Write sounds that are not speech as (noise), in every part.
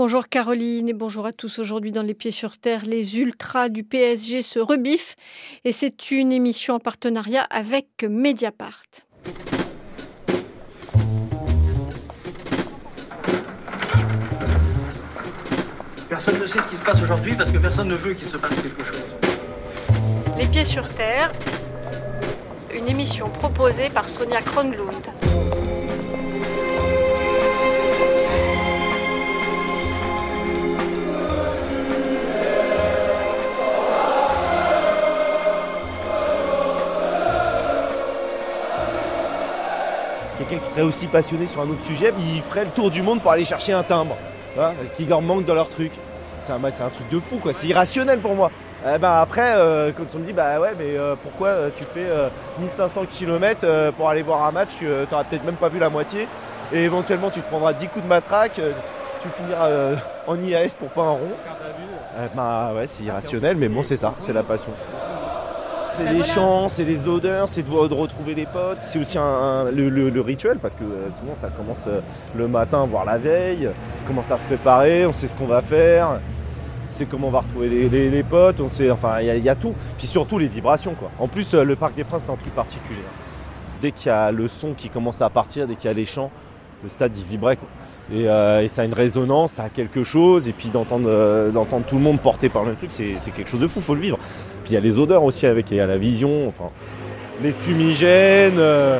Bonjour Caroline et bonjour à tous. Aujourd'hui dans Les Pieds sur Terre, les ultras du PSG se rebiffent et c'est une émission en partenariat avec Mediapart. Personne ne sait ce qui se passe aujourd'hui parce que personne ne veut qu'il se passe quelque chose. Les Pieds sur Terre, une émission proposée par Sonia Kronlund. Quelqu'un qui serait aussi passionné sur un autre sujet, il ferait le tour du monde pour aller chercher un timbre, voilà, ce qui leur manque dans leur truc. C'est un, c'est un truc de fou, quoi. C'est irrationnel pour moi. Eh ben après, euh, quand on me dit, bah ouais, mais euh, pourquoi euh, tu fais 1500 km pour aller voir un match, t'auras peut-être même pas vu la moitié, et éventuellement tu te prendras 10 coups de matraque, tu finiras en IAS pour pas un rond. Ben ouais, c'est irrationnel, mais bon, c'est ça, c'est la passion. C'est Ben les voilà. chants, c'est les odeurs, c'est de, de retrouver les potes. C'est aussi un, le, le- le rituel parce que euh, souvent ça commence euh, le matin, voire la veille. On commence à se préparer, on sait ce qu'on va faire, on sait comment on va retrouver les, les- les potes, on sait, enfin il y, a- il y a tout. Puis surtout les vibrations quoi. En plus, euh, le Parc des Princes c'est un truc particulier. Dès qu'il y a le son qui commence à partir, dès qu'il y a les chants, le stade il vibrait quoi. Et, euh, et ça a une résonance, ça a quelque chose, et puis d'entendre euh, d'entendre tout le monde porté par le même truc, c'est quelque chose de fou, faut le vivre. Puis il y a les odeurs aussi avec, il y a la vision, enfin, les fumigènes, euh,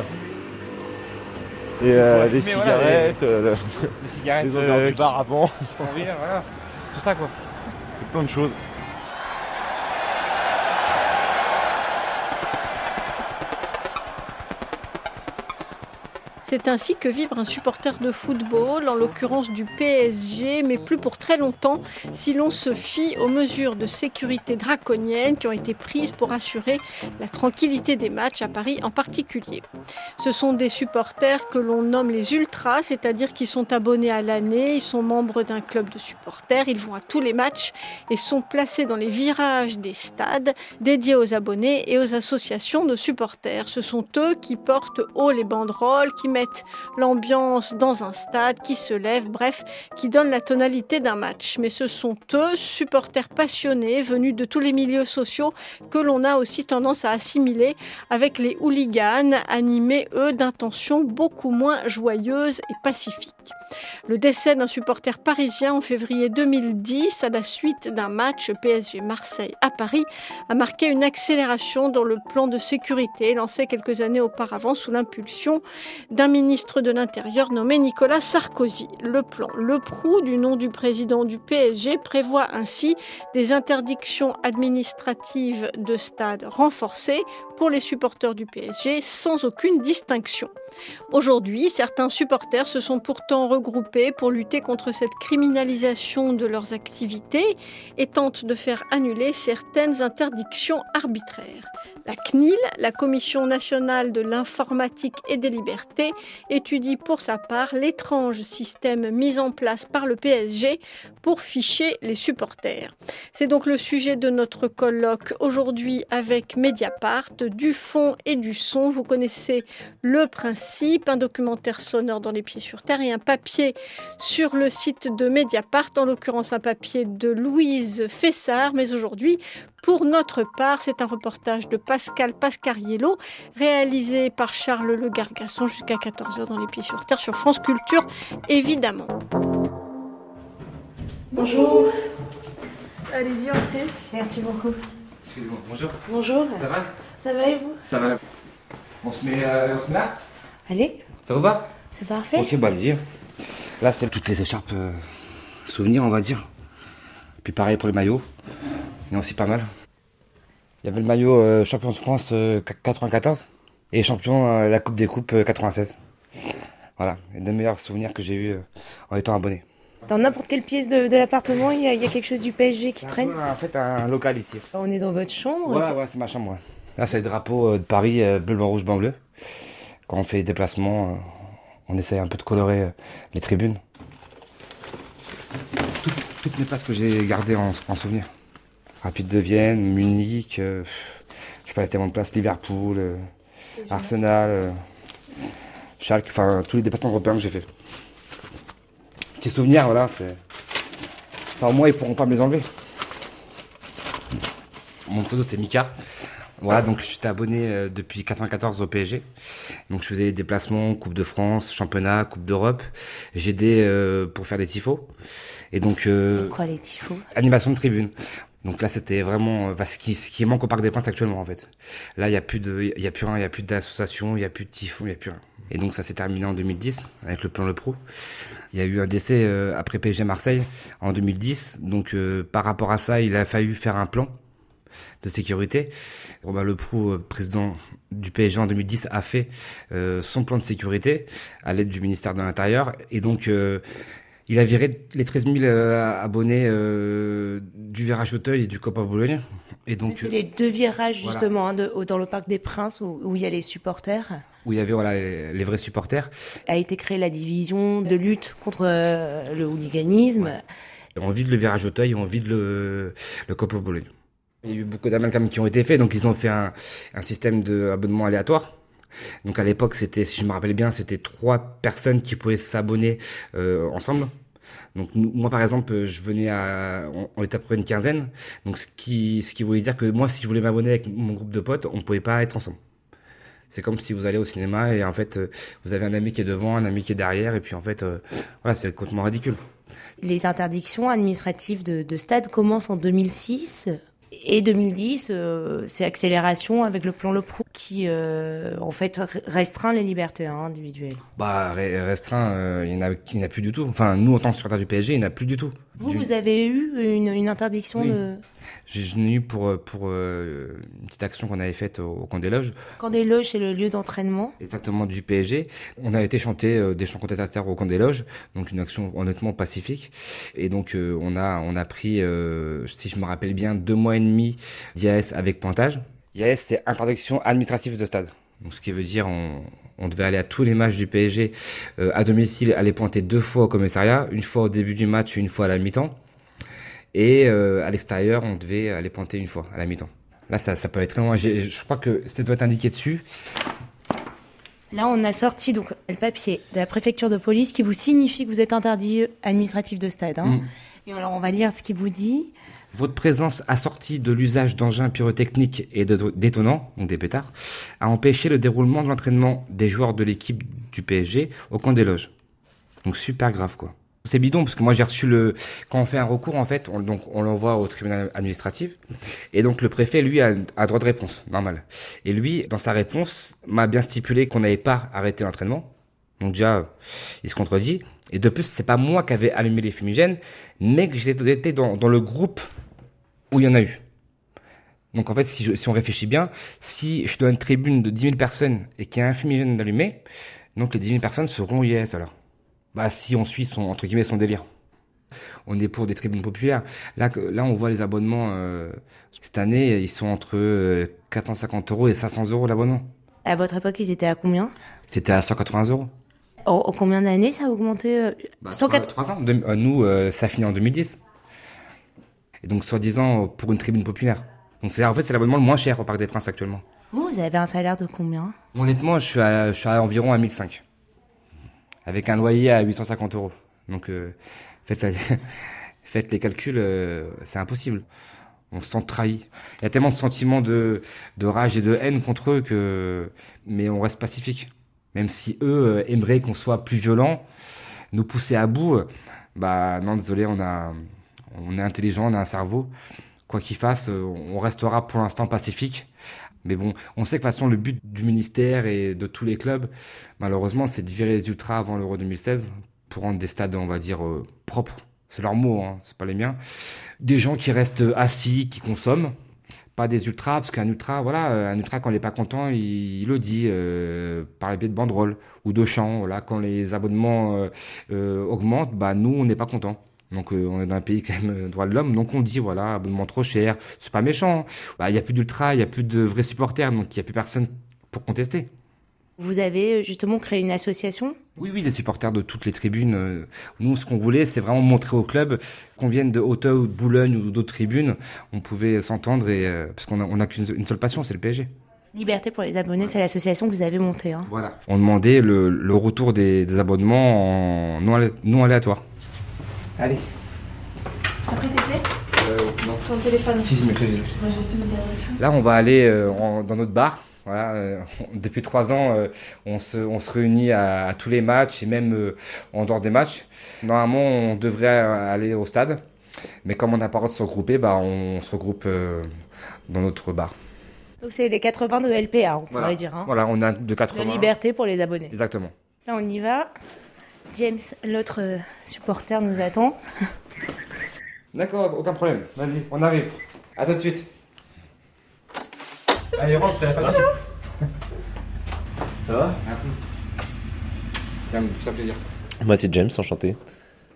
et les voilà, cigarettes, Les cigarettes, (laughs) les odeurs du bar avant, rire, voilà. Tout ça quoi. c'est plein de choses. C'est ainsi que vibre un supporter de football, en l'occurrence du PSG, mais plus pour très longtemps si l'on se fie aux mesures de sécurité draconiennes qui ont été prises pour assurer la tranquillité des matchs à Paris en particulier. Ce sont des supporters que l'on nomme les ultras, c'est-à-dire qui sont abonnés à l'année, ils sont membres d'un club de supporters, ils vont à tous les matchs et sont placés dans les virages des stades dédiés aux abonnés et aux associations de supporters. Ce sont eux qui portent haut les banderoles, qui mettent l'ambiance dans un stade, qui se lèvent, bref, qui donnent la tonalité d'un match. Mais ce sont eux, supporters passionnés, venus de tous les milieux sociaux, que l'on a aussi tendance à assimiler avec les hooligans, animés, eux, d'intentions beaucoup moins joyeuses et pacifiques. Le décès d'un supporter parisien en février 2010 à la suite d'un match PSG Marseille à Paris a marqué une accélération dans le plan de sécurité lancé quelques années auparavant sous l'impulsion d'un ministre de l'Intérieur nommé Nicolas Sarkozy. Le plan Le Prou, du nom du président du PSG, prévoit ainsi des interdictions administratives de stade renforcées pour les supporters du PSG sans aucune distinction. Aujourd'hui, certains supporters se sont pourtant regroupés pour lutter contre cette criminalisation de leurs activités et tentent de faire annuler certaines interdictions arbitraires. La CNIL, la Commission nationale de l'informatique et des libertés, étudie pour sa part l'étrange système mis en place par le PSG pour ficher les supporters. C'est donc le sujet de notre colloque aujourd'hui avec Mediapart, du fond et du son. Vous connaissez le principe, un documentaire sonore dans les pieds sur terre et un papier sur le site de Mediapart, en l'occurrence un papier de Louise Fessard, mais aujourd'hui, pour notre part, c'est un reportage de Pascal Pascariello, réalisé par Charles Le Gargasson jusqu'à 14h dans les pieds sur terre sur France Culture, évidemment. Bonjour. Allez-y, entrez. Merci beaucoup. Excusez-moi, bonjour. Bonjour. Ça va? Ça va et vous? Ça va. On se met, euh, on se met là? Allez, Ça vous va? C'est parfait. Ok, bah allez-y. Là, c'est toutes les écharpes euh, souvenirs, on va dire. Puis pareil pour les maillots. Il y en a aussi pas mal. Il y avait le maillot euh, champion de France euh, 94 et champion la Coupe des Coupes euh, 96. Voilà, les deux meilleurs souvenirs que j'ai eu en étant abonné. Dans n'importe quelle pièce de, de l'appartement, il y, a- il y a quelque chose du PSG qui traîne. En fait, un local ici. On est dans votre chambre. Ouais, ouais, c'est ma chambre. ouais. Là, c'est le drapeau euh, de Paris, euh, bleu, blanc, rouge, blanc, bleu. Quand on fait des déplacements, euh, on essaye un peu de colorer les tribunes. Tout- toutes les places que j'ai gardées en, en souvenir. Rapide de Vienne, Munich, euh, je sais pas, il y a tellement de places, Liverpool, euh, Arsenal, euh, Schalke, enfin tous les déplacements européens que j'ai fait. Petits souvenirs, voilà, c'est Ça, au moins, ils pourront pas me les enlever. Mon pseudo, c'est Mika. Voilà, donc j'étais abonné euh, depuis 94 au PSG. Donc je faisais des déplacements, Coupe de France, Championnat, Coupe d'Europe. J'aidais euh, pour faire des tifos. Et donc euh, C'est quoi les tifos? animation de tribune. Donc là, c'était vraiment euh, bah, ce qui ce qui manque au Parc des Princes actuellement en fait. Là, il y a plus de il y a plus rien, il y a plus d'association, il y a plus de tifos, il y a plus rien. Et donc ça s'est terminé en 2010 avec le plan Le Pro. Il y a eu un décès euh, après PSG Marseille en 2010. Donc euh, par rapport à ça, il a fallu faire un plan de sécurité. Robin Leproux, euh, président du PSG en 2010, a fait euh, son plan de sécurité à l'aide du ministère de l'Intérieur. Et donc, euh, il a viré les 13 000 euh, abonnés euh, du virage Auteuil et du Cop of Boulogne. Et donc, C'est les deux virages voilà. justement hein, de- dans le parc des Princes où, où il y a les supporters. où il y avait voilà, les, les vrais supporters. A été créée la division de lutte contre euh, le hooliganisme. On vide le virage Auteuil, on vide le, le Cop of Boulogne. Il y a eu beaucoup d'amalgames qui ont été faits, donc ils ont fait un, un système d'abonnement aléatoire. Donc à l'époque, c'était, si je me rappelle bien, c'était trois personnes qui pouvaient s'abonner euh, ensemble. Donc moi par exemple, euh, je venais à, on, était à peu près une quinzaine. Donc ce qui, ce qui voulait dire que moi, si je voulais m'abonner avec mon groupe de potes, on pouvait pas être ensemble. C'est comme si vous allez au cinéma et en fait, euh, vous avez un ami qui est devant, un ami qui est derrière, et puis en fait, voilà, c'est complètement ridicule. Les interdictions administratives de, de stade commencent en 2006 et 2010, euh, c'est accélération avec le plan Le Pro qui euh, en fait re- restreint les libertés hein, individuelles. Bah, re- restreint, euh, il y en a, en plus du tout. Enfin, nous, en tant que supporters du PSG, il n'y en a plus du tout. Vous, Du- vous avez eu une, une interdiction Oui. de J'ai eu pour, euh, pour euh, une petite action qu'on avait faite au, au camp des loges, quand des loges c'est le lieu d'entraînement. exactement du PSG. On a été chanter des chants contestataires au camp des loges, donc une action honnêtement pacifique. Et donc, on a, on a pris, si je me rappelle bien, deux mois et demi d'IAS avec pointage. IAS, c'est interdiction administrative de stade. Donc, ce qui veut dire, on, on devait aller à tous les matchs du PSG euh, à domicile, aller pointer deux fois au commissariat, une fois au début du match, une fois à la mi-temps. Et euh, à l'extérieur, on devait aller pointer une fois à la mi-temps. Là, ça, ça peut être très loin. Je crois que ça doit être indiqué dessus. Là, on a sorti donc le papier de la préfecture de police qui vous signifie que vous êtes interdit administratif de stade. Hein. Mm. Et alors, on va lire ce qu'il vous dit. Votre présence assortie de l'usage d'engins pyrotechniques et de donc des pétards, a empêché le déroulement de l'entraînement des joueurs de l'équipe du PSG au camp des loges. Donc super grave quoi. C'est bidon parce que moi j'ai reçu le quand on fait un recours en fait, on, donc on l'envoie au tribunal administratif et donc le préfet lui a, a droit de réponse normal. Et lui dans sa réponse m'a bien stipulé qu'on n'avait pas arrêté l'entraînement. Donc déjà il se contredit et de plus c'est pas moi qui avais allumé les fumigènes mais que j'étais dans, dans le groupe où il y en a eu. Donc en fait, si, je- si on réfléchit bien, si je dois une tribune de 10 000 personnes et qu'il y a un fumigène d'allumé, donc les 10 000 personnes seront IS alors. Bah si on suit son entre guillemets son délire. On est pour des tribunes populaires. Là, là on voit les abonnements euh, cette année, ils sont entre euh, 450 euros et 500 euros l'abonnement. À votre époque, ils étaient à combien? C'était à 180 euros. En, en combien d'années ça a augmenté euh, Bah, 104 trois- trois ans. De- euh, nous, euh, ça finit en 2010. Et donc, soi-disant, pour une tribune populaire. Donc, c'est en fait, c'est l'abonnement le moins cher au Parc des Princes actuellement. Vous, vous avez un salaire de combien? Honnêtement, je suis à, je suis à environ à 1005. Avec un loyer à 850 euros. Donc, euh, faites, la- (laughs) faites les calculs, euh, c'est impossible. On se sent trahi. Il y a tellement de sentiments de, de rage et de haine contre eux que, mais on reste pacifique. Même si eux euh, aimeraient qu'on soit plus violent, nous pousser à bout, euh, bah, non, désolé, on a, on est intelligent, on a un cerveau. Quoi qu'il fasse, euh, on restera pour l'instant pacifique. Mais bon, on sait que de toute façon, le but du ministère et de tous les clubs, malheureusement, c'est de virer les ultras avant l'Euro 2016 pour rendre des stades, on va dire, propres. C'est leurs mots, hein, c'est pas les miens. Des gens qui restent assis, qui consomment, pas des ultras, parce qu'un ultra, voilà, euh, un ultra, quand il n'est pas content, il, le dit euh, par les biais de banderoles ou de chants. Voilà, quand les abonnements euh, augmentent, bah, nous, on n'est pas content. Donc on est dans un pays (laughs) quand même euh, droit de l'homme, donc on dit voilà abonnement trop cher, c'est pas méchant. Bah, Il y a plus d'ultra, il y a plus de vrais supporters, donc il y a plus personne pour contester. Vous avez justement créé une association? Oui, oui, des supporters de toutes les tribunes. euh, Nous, ce qu'on voulait, c'est vraiment montrer au club qu'on vienne de Hauteuil ou de Boulogne ou d'autres tribunes, on pouvait s'entendre et euh, parce qu'on a, on a qu'une une seule passion, c'est le PSG. Liberté pour les abonnés, c'est l'association que vous avez montée. Hein. Voilà. On demandait le, le retour des, des abonnements en non, alé- non aléatoire. Allez. T'as pris tes clés? Euh, non. Ton téléphone Si, téléphone. Là, on va aller euh, en- dans notre bar. Voilà, euh, (laughs) depuis trois ans, euh, on, se, on se réunit à, à tous les matchs et même euh, en dehors des matchs. Normalement, on devrait aller au stade, mais comme on n'a pas le droit de se regrouper, bah, on se regroupe dans notre bar. Donc, c'est les 80 de LPA, on Voilà. pourrait dire. Hein. Voilà, on a de De 80. liberté pour les abonnés. Exactement. Là, on y va. James, l'autre supporter, nous attend. D'accord, aucun problème. Vas-y, on arrive. À tout de suite. Allez, rentre, c'est la fin. (laughs) Ça va Tiens, fais plaisir. Moi c'est James, enchanté.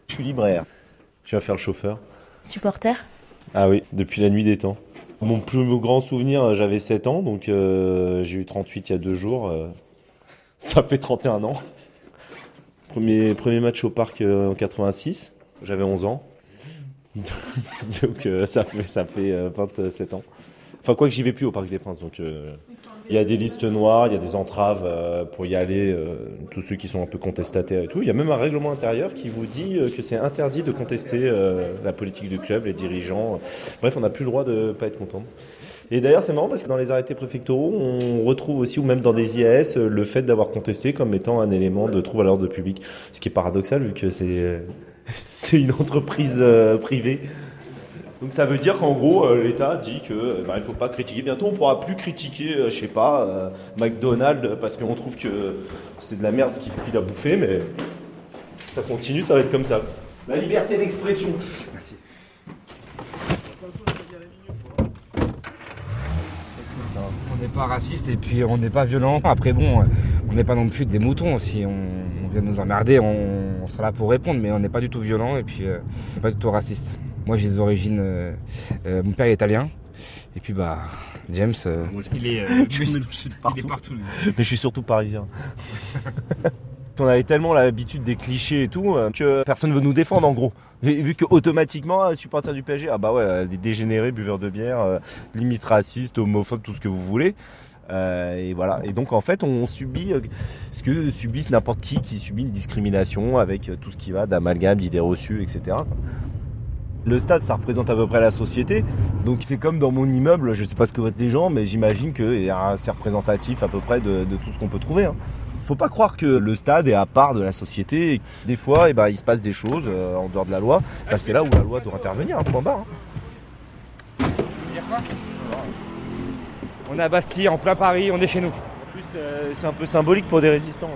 Je suis libraire. Je vais faire le chauffeur. Supporter Ah oui, depuis la nuit des temps. Mon plus grand souvenir, euh, j'avais 7 ans, donc euh, j'ai eu 38 il y a deux jours. euh, (laughs) ça fait 31 ans. Premier, premier match au parc euh, en 86, j'avais 11 ans. (laughs) donc euh, ça fait, ça fait euh, 27 ans. Enfin, quoi que j'y vais plus au Parc des Princes, donc euh, il y a des listes noires, il y a des entraves euh, pour y aller, euh, tous ceux qui sont un peu contestataires et tout. Il y a même un règlement intérieur qui vous dit euh, que c'est interdit de contester euh, la politique du club, les dirigeants. Bref, on n'a plus le droit de pas être content. Et d'ailleurs, c'est marrant parce que dans les arrêtés préfectoraux, on retrouve aussi, ou même dans des IAS, euh, le fait d'avoir contesté comme étant un élément de trouble à l'ordre public. Ce qui est paradoxal vu que c'est (laughs) une entreprise privée. Donc ça veut dire qu'en gros, euh, l'État dit que bah, il faut pas critiquer. Bientôt, on pourra plus critiquer, euh, je sais pas, euh, McDonald's parce qu'on trouve que c'est de la merde ce qu'il à bouffer, mais ça continue, ça va être comme ça. La liberté d'expression. Merci. On n'est pas raciste et puis on n'est pas violent. Après bon, on n'est pas non plus des moutons. Si on, on vient nous emmerder, on, on sera là pour répondre, mais on n'est pas du tout violent et puis euh, on n'est pas du tout raciste. Moi j'ai des origines, euh, euh, mon père est italien et puis bah James, euh, il est, (laughs) je suis- partout. il est partout. (laughs) Mais je suis surtout parisien. (laughs) On avait tellement l'habitude des clichés et tout que personne veut nous défendre en gros. Vu que automatiquement, supporter du PSG, ah bah ouais, des dégénérés, buveurs de bière, euh, limite racistes, homophobes, tout ce que vous voulez. Euh, et voilà. Et donc en fait, on subit ce que subissent n'importe qui qui subit une discrimination avec tout ce qui va d'amalgame, d'idées reçues, etc. Le stade, ça représente à peu près la société. Donc c'est comme dans mon immeuble, je sais pas ce que votent les gens, mais j'imagine que eh, ah, c'est représentatif à peu près de, de tout ce qu'on peut trouver. hein. Faut pas croire que le stade est à part de la société. Des fois, eh ben, il se passe des choses euh, en dehors de la loi. Bah, c'est là où la loi doit intervenir, un point barre. hein. On est à Bastille, en plein Paris, on est chez nous. En plus, euh, c'est un peu symbolique pour des résistants.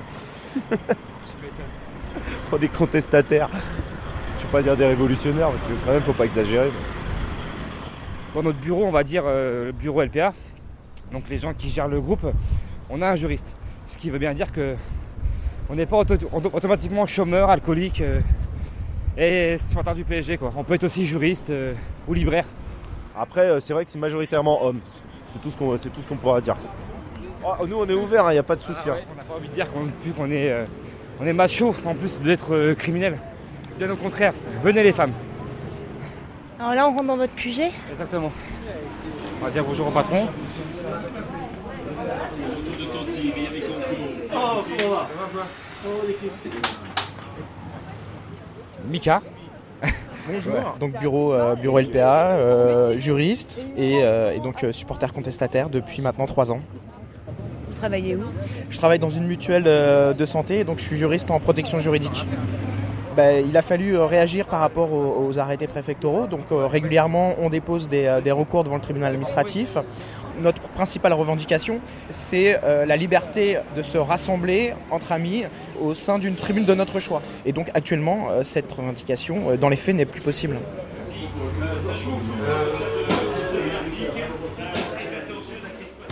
(laughs) pour des contestataires. Je vais pas dire des révolutionnaires, parce que quand même, faut pas exagérer. Dans notre bureau, on va dire euh, le bureau LPA, donc les gens qui gèrent le groupe, on a un juriste. Ce qui veut bien dire que on n'est pas auto- auto- automatiquement chômeur, alcoolique euh, et supporter du PSG. Quoi. On peut être aussi juriste euh, ou libraire. Après, c'est vrai que c'est majoritairement homme. C'est tout ce qu'on ce pourra dire. Oh, nous, on est ouvert, il n'y a pas de souci. hein. On n'a pas envie de dire qu'on est, on est macho en plus d'être criminel. Bien au contraire, venez les femmes. Alors là, on rentre dans votre QG. Exactement. On va dire bonjour au patron. Mika, Bonjour. Donc bureau, euh, bureau LPA, euh, juriste et, euh, et donc euh, supporter contestataire depuis maintenant trois ans. Vous travaillez où? Je travaille dans une mutuelle euh, de santé, donc je suis juriste en protection juridique. Ben, il a fallu euh, réagir par rapport aux, arrêtés préfectoraux. Donc euh, régulièrement, on dépose des, euh, des recours devant le tribunal administratif. Notre principale revendication, c'est la liberté de se rassembler entre amis au sein d'une tribune de notre choix. Et donc actuellement, cette revendication, dans les faits, n'est plus possible.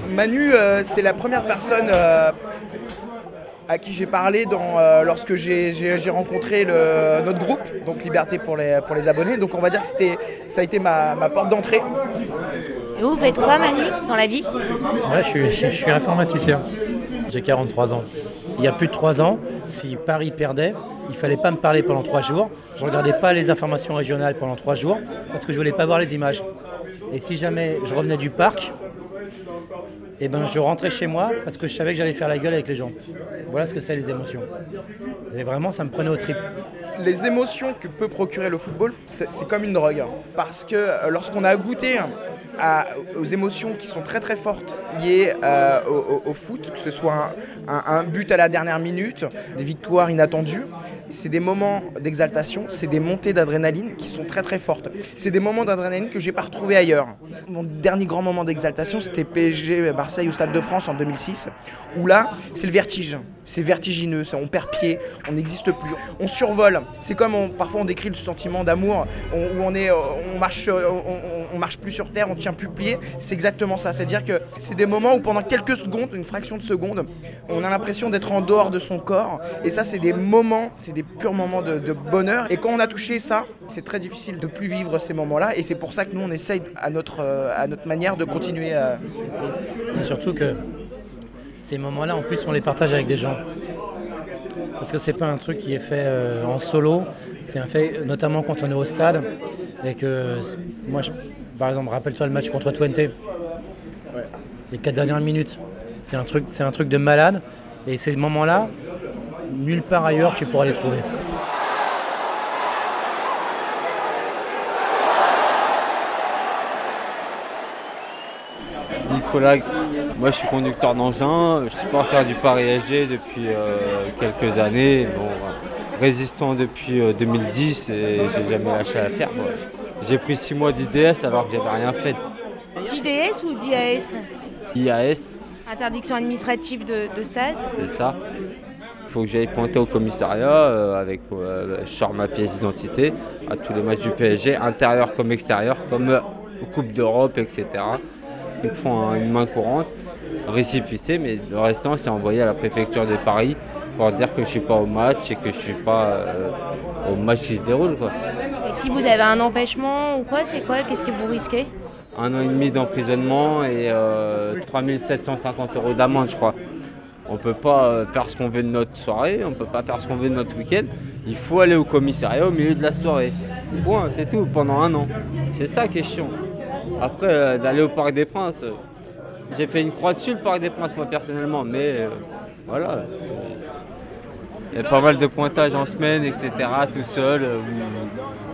Manu, c'est la première personne à qui j'ai parlé dans, euh, lorsque j'ai- j'ai j'ai rencontré le- notre groupe, donc Liberté pour les, pour les abonnés. Donc on va dire que c'était- ça a été ma, ma porte d'entrée. Et vous faites quoi, Manu, dans la vie? Ouais, je, suis, (laughs) je suis informaticien. J'ai 43 ans. Il y a plus de 3 ans, si Paris perdait, il fallait pas me parler pendant 3 jours. Je regardais pas les informations régionales pendant 3 jours parce que je voulais pas voir les images. Et si jamais je revenais du parc, eh ben, je rentrais chez moi parce que je savais que j'allais faire la gueule avec les gens. Voilà ce que c'est les émotions. Et vraiment, ça me prenait au trip. les émotions que peut procurer le football, c'est comme une drogue. Parce que euh, lorsqu'on a goûté aux émotions qui sont très très fortes liées euh, au, foot, que ce soit un, but à la dernière minute, des victoires inattendues. C'est des moments d'exaltation, c'est des montées d'adrénaline qui sont très très fortes. C'est des moments d'adrénaline que j'ai pas retrouvé ailleurs. Mon dernier grand moment d'exaltation, c'était PSG Marseille au Stade de France en 2006, où là, c'est le vertige. C'est vertigineux, on perd pied, on n'existe plus, on survole. C'est comme parfois on décrit le sentiment d'amour où on est, on marche, on, marche plus sur terre, on plus plié. C'est exactement ça. C'est-à-dire que c'est des moments où pendant quelques secondes, une fraction de seconde, on a l'impression d'être en dehors de son corps. Et ça, c'est des moments, des purs moments de, bonheur. Et quand on a touché ça, c'est très difficile de plus vivre ces moments-là. Et c'est pour ça que nous, on essaye à notre, euh, à notre manière de continuer. À... C'est surtout que ces moments-là, en plus, on les partage avec des gens. Parce que c'est pas un truc qui est fait euh, en solo, c'est un fait notamment quand on est au stade et que moi je, par exemple, rappelle-toi le match contre Twente. Les quatre dernières minutes. C'est un, truc, c'est un truc de malade. Et ces moments-là, nulle part ailleurs tu pourras les trouver. Nicolas, moi je suis conducteur d'engin, je suis supporter du Paris SG depuis euh, quelques années, bon, résistant depuis 2010 euh, et j'ai jamais lâché l'affaire. J'ai pris six mois d'IDS alors que j'avais rien fait. D'IDS ou d'IAS IAS. Interdiction administrative de, stade C'est ça. Il faut que j'aille pointer au commissariat euh, avec euh, je sors ma pièce d'identité à tous les matchs du PSG, intérieur comme extérieur, comme euh, Coupe d'Europe, etc. Ils me font une main courante, récipicé, mais le restant c'est envoyé à la préfecture de Paris pour dire que je ne suis pas au match et que je ne suis pas au match qui se déroule. Quoi. Si vous avez un empêchement ou quoi, c'est quoi? Qu'est-ce que vous risquez? Un an et demi d'emprisonnement et 3750 euh, euros d'amende, je crois. On ne peut pas euh, faire ce qu'on veut de notre soirée, on ne peut pas faire ce qu'on veut de notre week-end. Il faut aller au commissariat au milieu de la soirée. Point, c'est tout, pendant un an. C'est ça qui est. Après, euh, d'aller au Parc des Princes, j'ai fait une croix dessus le Parc des Princes, moi personnellement, mais voilà. Il y a pas mal de pointages en semaine, etc., tout seul.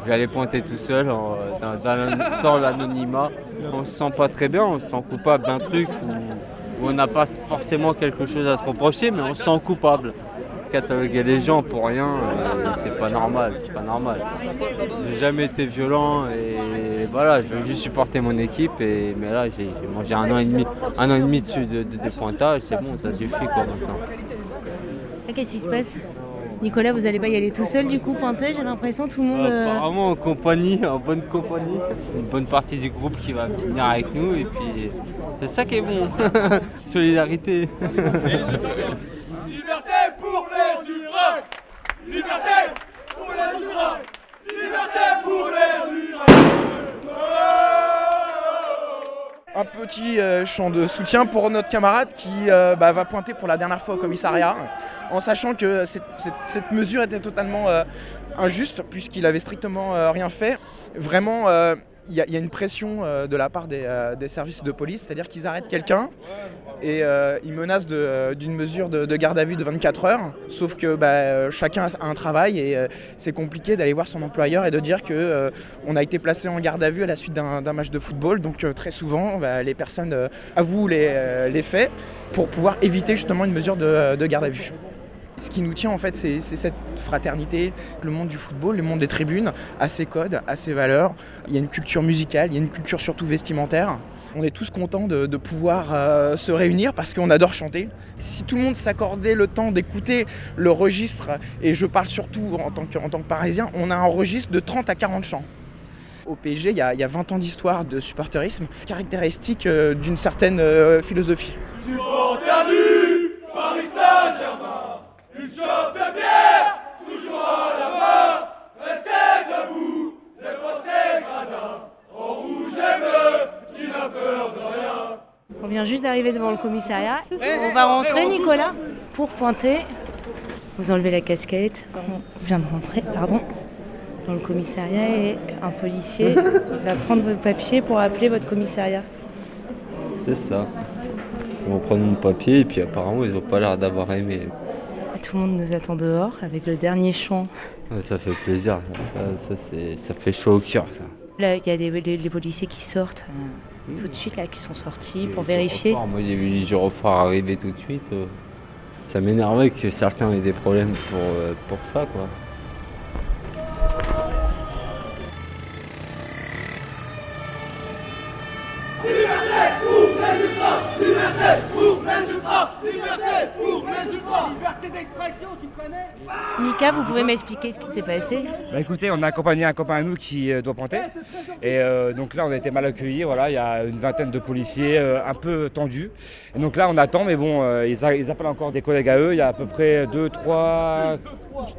J'allais pointer tout seul dans, l'anonymat. On se sent pas très bien, on se sent coupable d'un truc on n'a pas forcément quelque chose à se reprocher, mais on se sent coupable. Cataloguer les gens pour rien, euh, c'est pas normal, c'est pas normal. J'ai jamais été violent et voilà, je veux juste supporter mon équipe et mais là j'ai mangé un an et demi, un an et demi dessus de, de, pointage, c'est bon, ça suffit quoi maintenant. Qu'est-ce qui se passe? Nicolas, vous n'allez pas y aller tout seul du coup pointer J'ai l'impression tout le monde. Euh, apparemment en compagnie, en bonne compagnie. Une bonne partie du groupe qui va venir avec nous et puis c'est ça qui est bon. (laughs) Solidarité. Liberté pour les ultras Liberté pour les ultras Liberté pour les ultras un petit euh, chant de soutien pour notre camarade qui euh, bah, va pointer pour la dernière fois au commissariat en sachant que cette, mesure était totalement euh, injuste puisqu'il avait strictement euh, rien fait. Vraiment, euh, il y, a une pression de la part des, services de police, c'est-à-dire qu'ils arrêtent quelqu'un et ils menacent d'une mesure de, garde à vue de 24 heures. Sauf que bah, chacun a un travail et c'est compliqué d'aller voir son employeur et de dire que on a été placé en garde à vue à la suite d'un match de football. Donc très souvent, bah, les personnes avouent les, faits pour pouvoir éviter justement une mesure de garde à vue. Ce qui nous tient en fait, c'est cette fraternité. Le monde du football, le monde des tribunes, a ses codes, a ses valeurs. Il y a une culture musicale, il y a une culture surtout vestimentaire. On est tous contents de, pouvoir euh, se réunir parce qu'on adore chanter. Si tout le monde s'accordait le temps d'écouter le registre, et je parle surtout en tant que, parisien, on a un registre de 30 à 40 chants. Au PSG, il y a, 20 ans d'histoire de supporterisme, caractéristique euh, d'une certaine euh, philosophie Saint-Germain une chope de bière, toujours à la main, restez debout, les Français gradins, en rouge et bleu, qui n'a peur de rien. On vient juste d'arriver devant le commissariat. on va rentrer, Nicolas, pour pointer. Vous enlevez la casquette. On vient de rentrer, pardon. Dans le commissariat et un policier (laughs) va prendre vos papiers pour appeler votre commissariat. C'est ça. On va prendre mon papier et puis apparemment ils n'ont pas l'air d'avoir aimé. Tout le monde nous attend dehors avec le dernier chant ça fait plaisir, ça, ça, c'est- ça fait chaud au cœur ça. Là, il y a des, des policiers qui sortent euh, tout de suite, là, qui sont sortis pour vérifier. Moi j'ai vu les gyrophares arriver tout de suite. euh, Ça m'énervait que certains aient des problèmes pour, euh, pour ça quoi. Mika, vous pouvez m'expliquer ce qui s'est passé Bah écoutez, on a accompagné un copain à nous qui euh, doit pointer. Et euh, donc là, on a été mal accueillis. Voilà, il y a une vingtaine de policiers, euh, un peu tendus. Et donc là, on attend, mais bon, euh, ils, a- ils appellent encore des collègues à eux. Il y a à peu près 2, 3,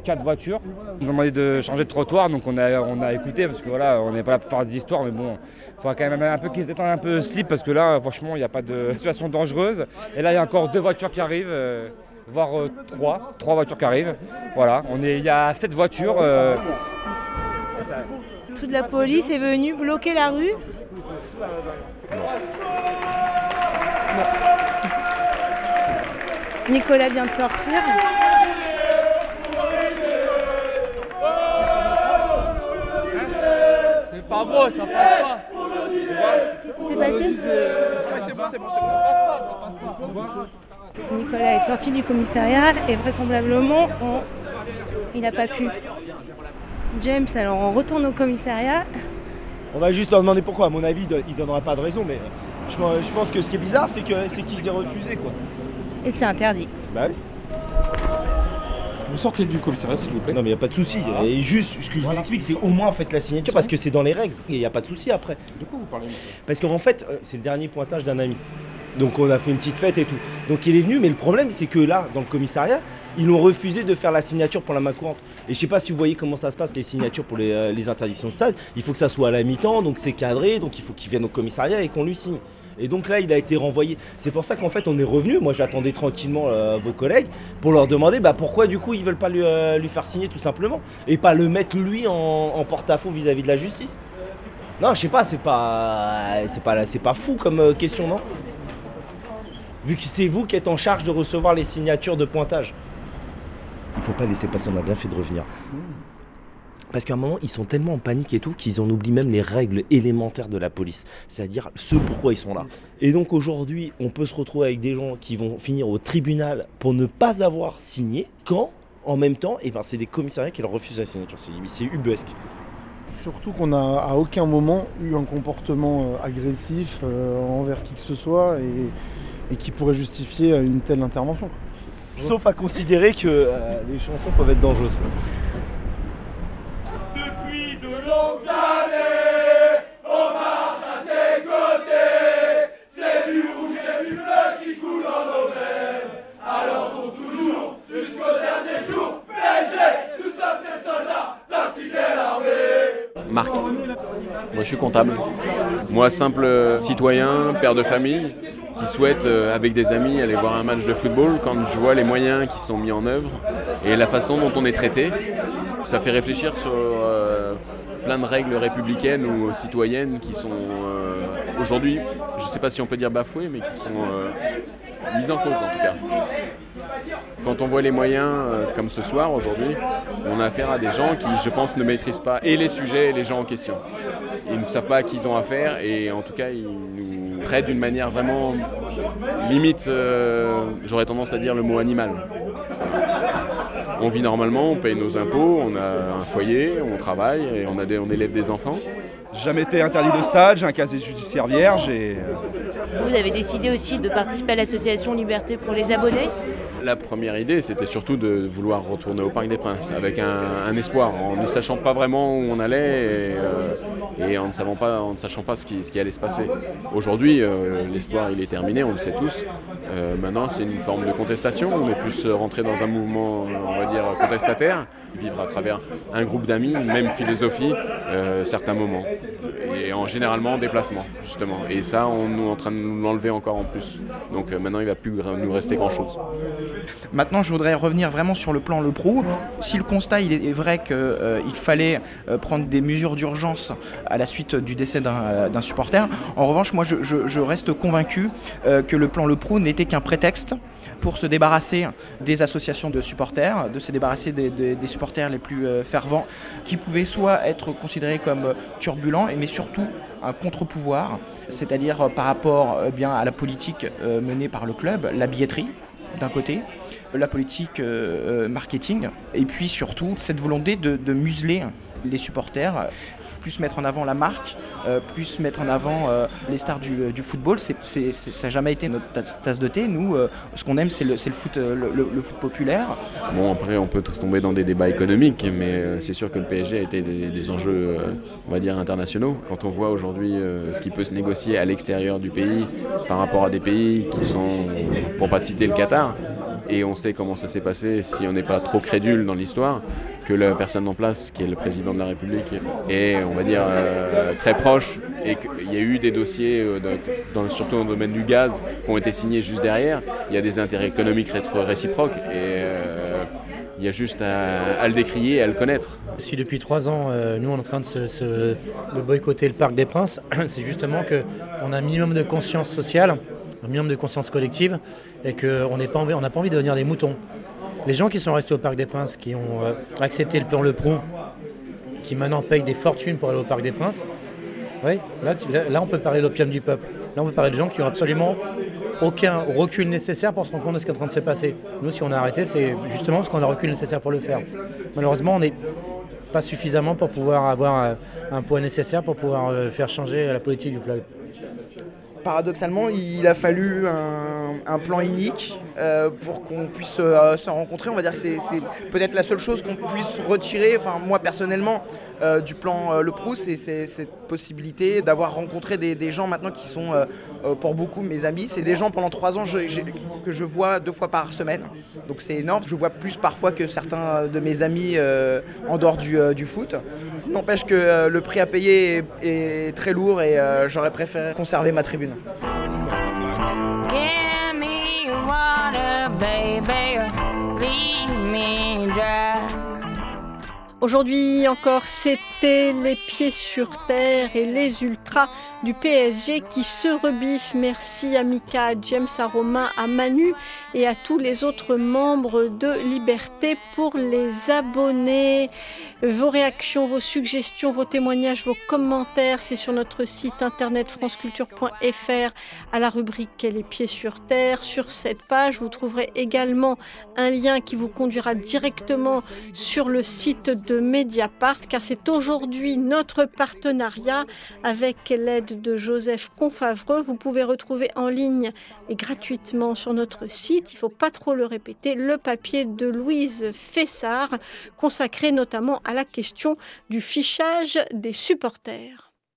4 voitures. Ils nous ont demandé de changer de trottoir, donc on a, on a écouté parce que voilà, on n'est pas là pour faire des histoires, mais bon, faudra quand même un peu qu'ils se détendent un peu slip parce que là, franchement, il n'y a pas de (laughs) situation dangereuse. Et là, il y a encore deux voitures qui arrivent. euh, voire euh, trois, trois voitures qui arrivent. Voilà, on est, il y a sept voitures. euh, Toute la police est venue bloquer la rue. Bon. Nicolas vient de sortir. C'est pas beau, ça passe pas. Qu'est-ce qui s'est passé c'est bon, c'est bon, Nicolas est sorti du commissariat et vraisemblablement on- il n'a pas pu. James, alors on retourne au commissariat. On va juste leur demander pourquoi. À mon avis, il il donnera pas de raison, mais je, pense- que ce qui est bizarre, c'est que c'est qu'ils aient refusé, quoi. Et que c'est interdit. Bah oui. Vous sortez du commissariat, s'il vous plaît. Non, mais il n'y a pas de souci. Et juste, ce que je vous explique, c'est au moins faites la signature parce que c'est dans les règles. Il n'y a pas de souci après. De quoi vous parlez Parce qu'en fait, euh, c'est le dernier pointage d'un ami. Donc on a fait une petite fête et tout. Donc il est venu, mais le problème c'est que là, dans le commissariat, ils ont refusé de faire la signature pour la main courante. Et je sais pas si vous voyez comment ça se passe, les signatures pour les, euh, les interdictions de stade. Il faut que ça soit à la mi-temps, donc c'est cadré, donc il faut qu'il vienne au commissariat et qu'on lui signe. Et donc là, il a été renvoyé. C'est pour ça qu'en fait, on est revenu. Moi, j'attendais tranquillement euh, vos collègues pour leur demander bah, pourquoi du coup ils veulent pas lui, euh, faire signer tout simplement et pas le mettre lui en, en porte-à-faux vis-à-vis de la justice. Non, je sais pas, c'est pas, c'est pas, c'est pas fou comme euh, question, non? Vu que c'est vous qui êtes en charge de recevoir les signatures de pointage. Il faut pas laisser passer, on a bien fait de revenir. Parce qu'à un moment, ils sont tellement en panique et tout qu'ils en oublient même les règles élémentaires de la police. C'est-à-dire ce pourquoi ils sont là. Et donc aujourd'hui, on peut se retrouver avec des gens qui vont finir au tribunal pour ne pas avoir signé. Quand, en même temps, eh ben, c'est des commissariats qui leur refusent la signature. C'est ubuesque. Surtout qu'on n'a à aucun moment eu un comportement euh, agressif euh, envers qui que ce soit et, et qui pourrait justifier une telle intervention. quoi. Sauf à considérer que euh, les chansons peuvent être dangereuses. quoi. Je suis comptable. Moi simple citoyen, père de famille, qui souhaite euh, avec des amis aller voir un match de football, quand je vois les moyens qui sont mis en œuvre et la façon dont on est traité, ça fait réfléchir sur euh, plein de règles républicaines ou citoyennes qui sont euh, aujourd'hui, je ne sais pas si on peut dire bafouées, mais qui sont mises en cause en tout cas. Quand on voit les moyens euh, comme ce soir, aujourd'hui, on a affaire à des gens qui, je pense, ne maîtrisent pas et les sujets et les gens en question. Ils ne savent pas à qui ils ont affaire et en tout cas, ils nous traitent d'une manière vraiment limite, euh, j'aurais tendance à dire le mot animal. On vit normalement, on paye nos impôts, on a un foyer, on travaille et on, a des- on élève des enfants. Jamais été interdit de stage, j'ai un casier judiciaire vierge et euh, Vous avez décidé aussi de participer à l'association Liberté pour les abonnés? La première idée, c'était surtout de vouloir retourner au Parc des Princes avec un, espoir, en ne sachant pas vraiment où on allait et, euh, en, ne pas, en ne sachant pas ce qui, allait se passer. Aujourd'hui, euh, l'espoir il est terminé, on le sait tous. Euh, maintenant, c'est une forme de contestation. On est plus rentré dans un mouvement, on va dire, contestataire, vivre à travers un groupe d'amis, même philosophie, certains moments. Et en généralement en déplacement, justement. Et ça, on est en train de nous l'enlever encore en plus. Donc maintenant, il ne va plus nous rester grand-chose. Maintenant, je voudrais revenir vraiment sur le plan Le Pro. Si le constat est vrai qu'il fallait euh, prendre des mesures d'urgence à la suite du décès d'un supporter. En revanche, moi, je, reste convaincu que le plan Le Pro n'était qu'un prétexte pour se débarrasser des associations de supporters, de se débarrasser des, supporters les plus fervents, qui pouvaient soit être considérés comme turbulents, mais surtout un contre-pouvoir, c'est-à-dire par rapport bien à la politique menée par le club, la billetterie d'un côté, la politique euh, euh, marketing, et puis surtout cette volonté de, museler les supporters plus mettre en avant la marque, euh, plus mettre en avant les stars du, football. ça n'a jamais été notre tasse de thé. Nous, ce qu'on aime, c'est le, foot, populaire. Bon, après, on peut tomber dans des débats économiques, mais c'est sûr que le PSG a été des, des enjeux, on va dire, internationaux. Quand on voit aujourd'hui ce qui peut se négocier à l'extérieur du pays par rapport à des pays qui sont, pour pas citer le Qatar, et on sait comment ça s'est passé si on n'est pas trop crédule dans l'histoire, que la personne en place, qui est le président de la République, est, on va dire, euh, très proche et qu'il y a eu des dossiers, euh, surtout dans le domaine du gaz, qui ont été signés juste derrière. Il y a des intérêts économiques réciproques et euh, il y a juste à, le décrier et à le connaître. Si depuis trois ans, nous on est en train de, se, boycotter le Parc des Princes, (clears throat) c'est justement qu'on a un minimum de conscience sociale un minimum de conscience collective et qu'on n'a pas, envie, de devenir des moutons. Les gens qui sont restés au Parc des Princes, qui ont euh, accepté le plan Le Prou, qui maintenant payent des fortunes pour aller au Parc des Princes, là, là, on peut parler de l'opium du peuple. Là on peut parler de gens qui ont absolument aucun recul nécessaire pour se rendre compte de ce qui est en train de se passer. Nous si on a arrêté c'est justement parce qu'on a le recul nécessaire pour le faire. Malheureusement on n'est pas suffisamment pour pouvoir avoir euh, un poids nécessaire pour pouvoir euh, faire changer la politique du club paradoxalement, il a fallu un, plan unique euh, pour qu'on puisse euh, se rencontrer. On va dire que c'est peut-être la seule chose qu'on puisse retirer, enfin moi personnellement, euh, du plan Le Prou, c'est cette possibilité d'avoir rencontré des, gens maintenant qui sont pour beaucoup mes amis. C'est des gens pendant trois ans que je vois deux fois par semaine. Donc c'est énorme. Je vois plus parfois que certains de mes amis en dehors du foot. N'empêche que le prix à payer est très lourd et j'aurais préféré conserver ma tribune. Baby, Aujourd'hui encore, c'était les pieds sur terre et les ultras du PSG qui se rebiffent. Merci à Mika, à James, à Romain, à Manu et à tous les autres membres de Liberté pour les abonnés. Vos réactions, vos suggestions, vos témoignages, vos commentaires, c'est sur notre site internet franceculture.fr à la rubrique Les pieds sur terre. Sur cette page, vous trouverez également un lien qui vous conduira directement sur le site de Mediapart, car c'est aujourd'hui notre partenariat avec l'aide de Joseph Confavreux. Vous pouvez retrouver en ligne et gratuitement sur notre site, il ne faut pas trop le répéter, le papier de Louise Fessard, consacré notamment à la question du fichage des supporters.